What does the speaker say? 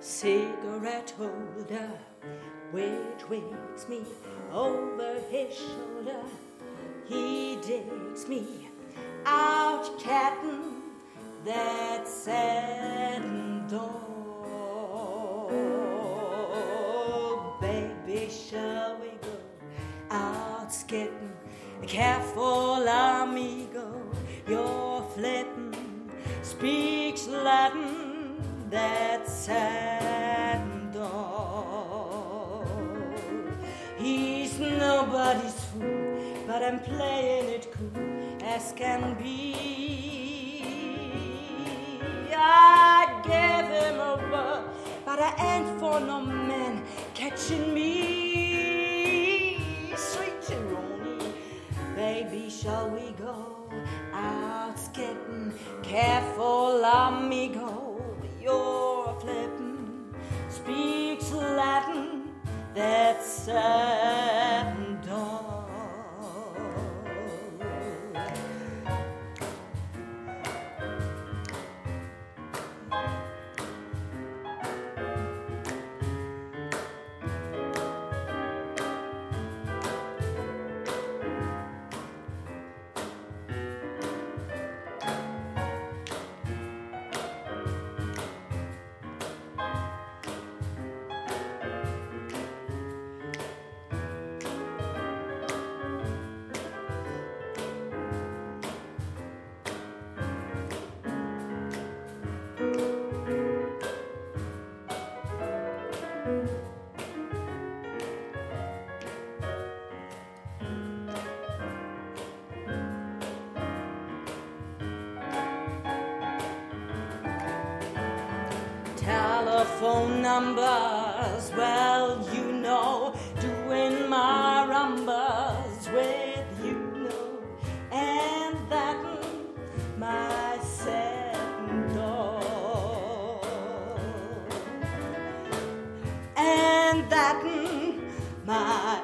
cigarette holder which wakes me over his shoulder. He digs me out, catting that sad door. Baby, shall we go out skating? Careful, amigo, you're flitting. Speaks Latin, that sad dog. He's nobody's fool, but I'm playing it cool as can be. I gave him a but I ain't for no man catching me. Sweet Jerome, baby, shall we go out skating? Careful, amigo. Speaks Latin, that's sad telephone numbers. Well, you know, doing my rumbas with you know, and that my second door, and that my